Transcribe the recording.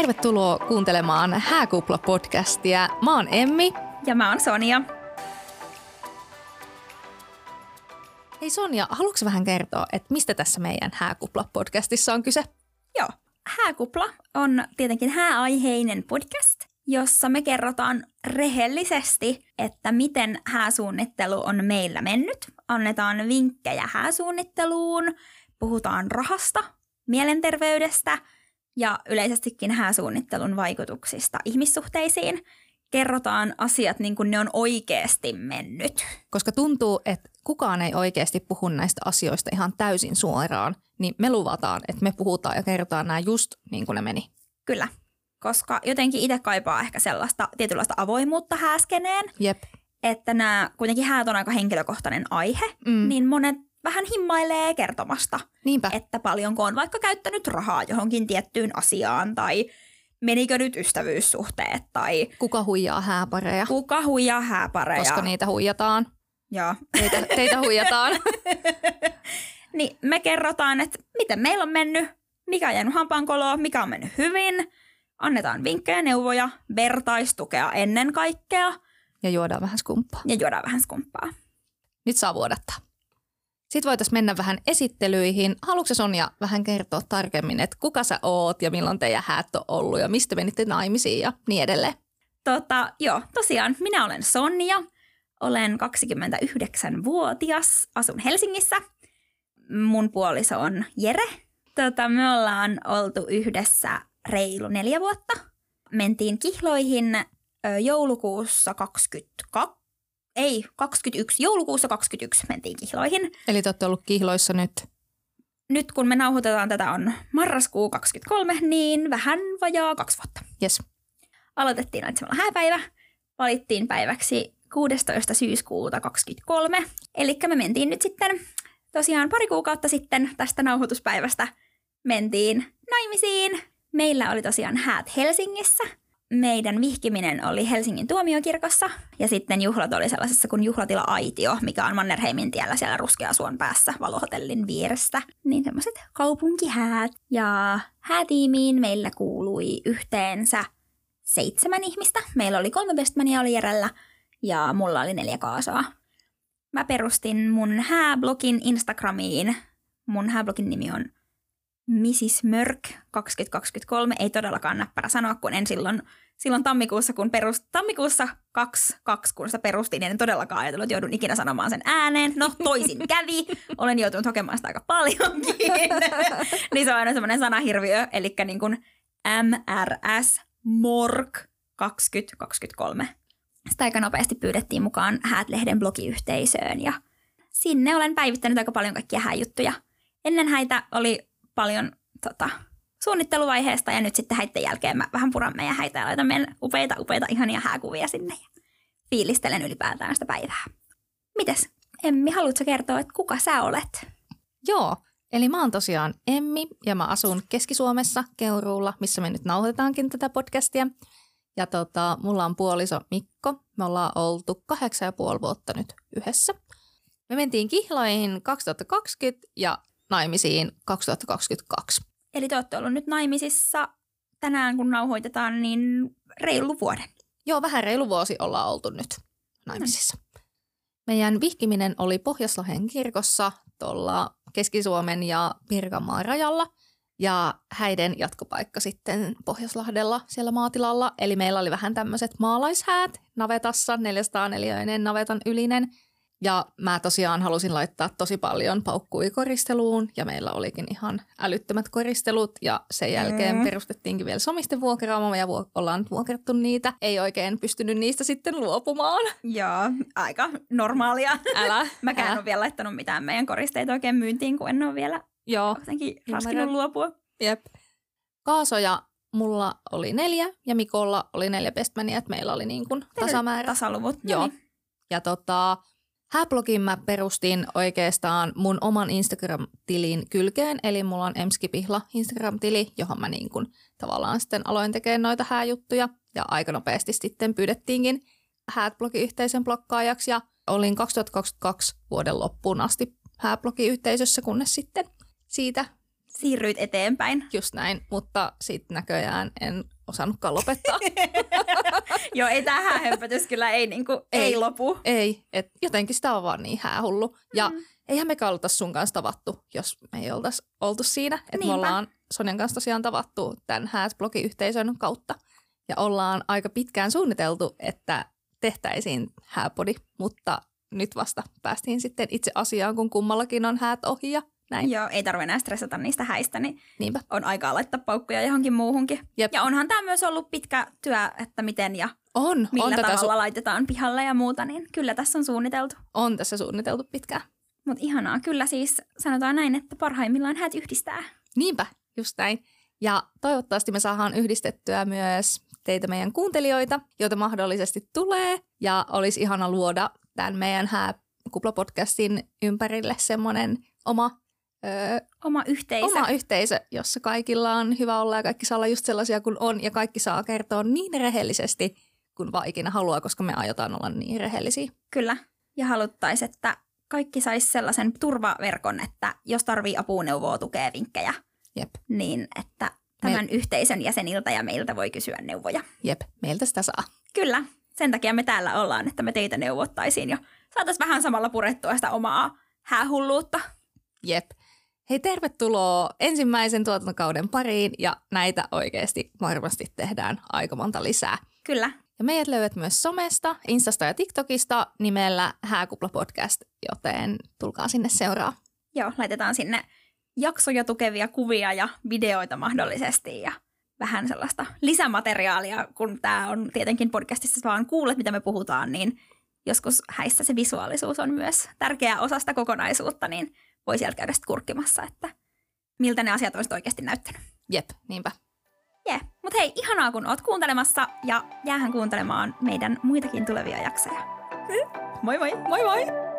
Tervetuloa kuuntelemaan Hääkupla-podcastia. Mä oon Emmi. Ja mä oon Sonia. Hei Sonja, haluatko vähän kertoa, että mistä tässä meidän Hääkupla-podcastissa on kyse? Joo. Hääkupla on tietenkin hääaiheinen podcast, jossa me kerrotaan rehellisesti, että miten hääsuunnittelu on meillä mennyt. Annetaan vinkkejä hääsuunnitteluun, puhutaan rahasta, mielenterveydestä ja yleisestikin hääsuunnittelun vaikutuksista ihmissuhteisiin. Kerrotaan asiat niin kuin ne on oikeasti mennyt. Koska tuntuu, että kukaan ei oikeasti puhu näistä asioista ihan täysin suoraan, niin me luvataan, että me puhutaan ja kerrotaan nämä just niin kuin ne meni. Kyllä, koska jotenkin itse kaipaa ehkä sellaista tietynlaista avoimuutta hääskeneen. Jep. Että nämä kuitenkin häät on aika henkilökohtainen aihe, mm. niin monet vähän himmailee kertomasta, Niinpä. että paljonko on vaikka käyttänyt rahaa johonkin tiettyyn asiaan tai menikö nyt ystävyyssuhteet tai Kuka huijaa hääpareja? kuka huijaa hääpareja. Koska niitä huijataan. Joo. Teitä, teitä huijataan. niin me kerrotaan, että miten meillä on mennyt, mikä on jäänyt hampaankoloa, mikä on mennyt hyvin. Annetaan vinkkejä, neuvoja, vertaistukea ennen kaikkea Ja juodaan vähän skumppaa. ja juodaan vähän skumppaa. Nyt saa vuodattaa. Sitten voitaisiin mennä vähän esittelyihin. Haluatko Sonja vähän kertoa tarkemmin, että kuka sä oot ja milloin teidän häät on ollut ja mistä menitte naimisiin ja niin edelleen? Tota, joo, tosiaan minä olen Sonja, olen 29-vuotias, asun Helsingissä. Mun puoliso on Jere. Tota, me ollaan oltu yhdessä reilu neljä vuotta. Mentiin kihloihin joulukuussa 22, ei 21, joulukuussa 21 mentiin kihloihin. Eli te olette ollut kihloissa nyt. Nyt kun me nauhoitetaan tätä on marraskuu 23, niin vähän vajaa kaksi vuotta. Yes. aloitettiin valitsemalla hääpäivä. Valittiin päiväksi 16. syyskuuta 23. Eli me mentiin nyt sitten tosiaan pari kuukautta sitten tästä nauhoituspäivästä mentiin naimisiin. Meillä oli tosiaan häät Helsingissä. Meidän vihkiminen oli Helsingin tuomiokirkossa ja sitten juhlat oli sellaisessa kuin juhlatila Aitio, mikä on Mannerheimin tiellä siellä Ruskeasuon päässä valohotellin vieressä. Niin semmoiset kaupunkihäät. Ja häätiimiin meillä kuului yhteensä seitsemän ihmistä. Meillä oli kolme bestmania oli Jerellä ja mulla oli neljä kaasaa. Mä perustin mun hääblogin Instagramiin. Mun hääblogin nimi on Mrs. Mörk 2023. Ei todellakaan näppärä sanoa, kun en silloin, silloin tammikuussa, kun perust, tammikuussa 22, kun sitä perustin, en todellakaan ajatellut, että joudun ikinä sanomaan sen ääneen. No, toisin kävi. Olen joutunut hakemaan sitä aika paljonkin. niin se on aina semmoinen sanahirviö, eli niin kuin MRS Mork 2023. Sitä aika nopeasti pyydettiin mukaan Häät-lehden blogiyhteisöön ja sinne olen päivittänyt aika paljon kaikkia hääjuttuja. Ennen häitä oli paljon tota, suunnitteluvaiheesta ja nyt sitten häitten jälkeen mä vähän puran meidän häitä ja laitan meidän upeita, upeita, ihania hääkuvia sinne ja fiilistelen ylipäätään sitä päivää. Mites? Emmi, haluatko kertoa, että kuka sä olet? Joo, eli mä oon tosiaan Emmi ja mä asun Keski-Suomessa Keuruulla, missä me nyt nauhoitetaankin tätä podcastia. Ja tota, mulla on puoliso Mikko. Me ollaan oltu kahdeksan ja puoli vuotta nyt yhdessä. Me mentiin kihloihin 2020 ja naimisiin 2022. Eli te olette ollut nyt naimisissa tänään, kun nauhoitetaan, niin reilu vuoden. Joo, vähän reilu vuosi ollaan oltu nyt naimisissa. Meidän vihkiminen oli Pohjaslahen kirkossa tuolla Keski-Suomen ja Pirkanmaan rajalla. Ja häiden jatkopaikka sitten Pohjaslahdella siellä maatilalla. Eli meillä oli vähän tämmöiset maalaishäät navetassa, 404 navetan ylinen. Ja mä tosiaan halusin laittaa tosi paljon paukkui koristeluun ja meillä olikin ihan älyttömät koristelut ja sen jälkeen Mm. perustettiinkin vielä somisten vuokraama ja vuok- ollaan nyt vuokrattu niitä. Ei oikein pystynyt niistä sitten luopumaan. Joo, aika normaalia. Älä. Mäkään en älä. ole vielä laittanut mitään meidän koristeita oikein myyntiin, kun en ole vielä Joo, jotenkin raskinut luopua. jep. Kaasoja mulla oli neljä ja Mikolla oli neljä bestmania, että meillä oli niin kuin tasamäärä. Tasaluvut. No Joo. niin. Ja tota, Hääblogin mä perustin oikeastaan mun oman Instagram-tilin kylkeen, eli mulla on Emskipihla Instagram-tili, johon mä niin kun tavallaan sitten aloin tekemään noita hääjuttuja. Ja aika nopeasti sitten pyydettiinkin Hääblogin-yhteisön blokkaajaksi ja olin 2022 vuoden loppuun asti Hääblogin-yhteisössä, kunnes sitten siitä siirryit eteenpäin. Just näin, mutta sitten näköjään en osannutkaan lopettaa. Joo, ei tämä häähömpötys kyllä ei, niinku, ei. ei lopu. Ei, et jotenkin sitä on vaan niin häähullu. Ja mm. eihän me oltaisi sun kanssa tavattu, jos me ei oltaisi oltu siinä. Että me ollaan Sonjan kanssa tosiaan tavattu tämän Hääs-blogiyhteisön kautta. Ja ollaan aika pitkään suunniteltu, että tehtäisiin hääpodi, mutta nyt vasta päästiin sitten itse asiaan, kun kummallakin on häät ohi ja näin. Joo, ei tarvitse enää stressata niistä häistä, niin Niinpä. on aikaa laittaa paukkuja johonkin muuhunkin. Jep. Ja onhan tämä myös ollut pitkä työ, että miten ja on, millä on tavalla su- laitetaan pihalle ja muuta, niin kyllä tässä on suunniteltu. On tässä suunniteltu pitkään. Mutta ihanaa, kyllä siis sanotaan näin, että parhaimmillaan häät yhdistää. Niinpä, just näin. Ja toivottavasti me saadaan yhdistettyä myös teitä meidän kuuntelijoita, joita mahdollisesti tulee. Ja olisi ihana luoda tämän meidän Hääkupla-podcastin ympärille semmoinen oma Öö, oma yhteisö. Oma yhteisö, jossa kaikilla on hyvä olla ja kaikki saa olla just sellaisia kuin on ja kaikki saa kertoa niin rehellisesti kuin vaan ikinä haluaa, koska me aiotaan olla niin rehellisiä. Kyllä. Ja haluttaisiin, että kaikki saisi sellaisen turvaverkon, että jos tarvii apua, neuvoa, tukea, vinkkejä, Jep. niin että tämän Me... yhteisön jäseniltä ja meiltä voi kysyä neuvoja. Jep, meiltä sitä saa. Kyllä, sen takia me täällä ollaan, että me teitä neuvottaisiin ja saataisiin vähän samalla purettua sitä omaa häähulluutta. Jep. Hei, tervetuloa ensimmäisen tuotantokauden pariin ja näitä oikeasti varmasti tehdään aika monta lisää. Kyllä. Ja meidät löydät myös somesta, Instasta ja TikTokista nimellä Hääkupla Podcast, joten tulkaa sinne seuraa. Joo, laitetaan sinne jaksoja tukevia kuvia ja videoita mahdollisesti ja vähän sellaista lisämateriaalia, kun tämä on tietenkin podcastissa vaan kuulet, mitä me puhutaan, niin joskus häissä se visuaalisuus on myös tärkeä osa sitä kokonaisuutta, niin voi sieltä käydä sitten kurkkimassa, että miltä ne asiat olisivat oikeasti näyttänyt. Jep, niinpä. Jee, mutta hei, ihanaa kun oot kuuntelemassa ja jäähän kuuntelemaan meidän muitakin tulevia jaksoja. Moi moi! Moi moi!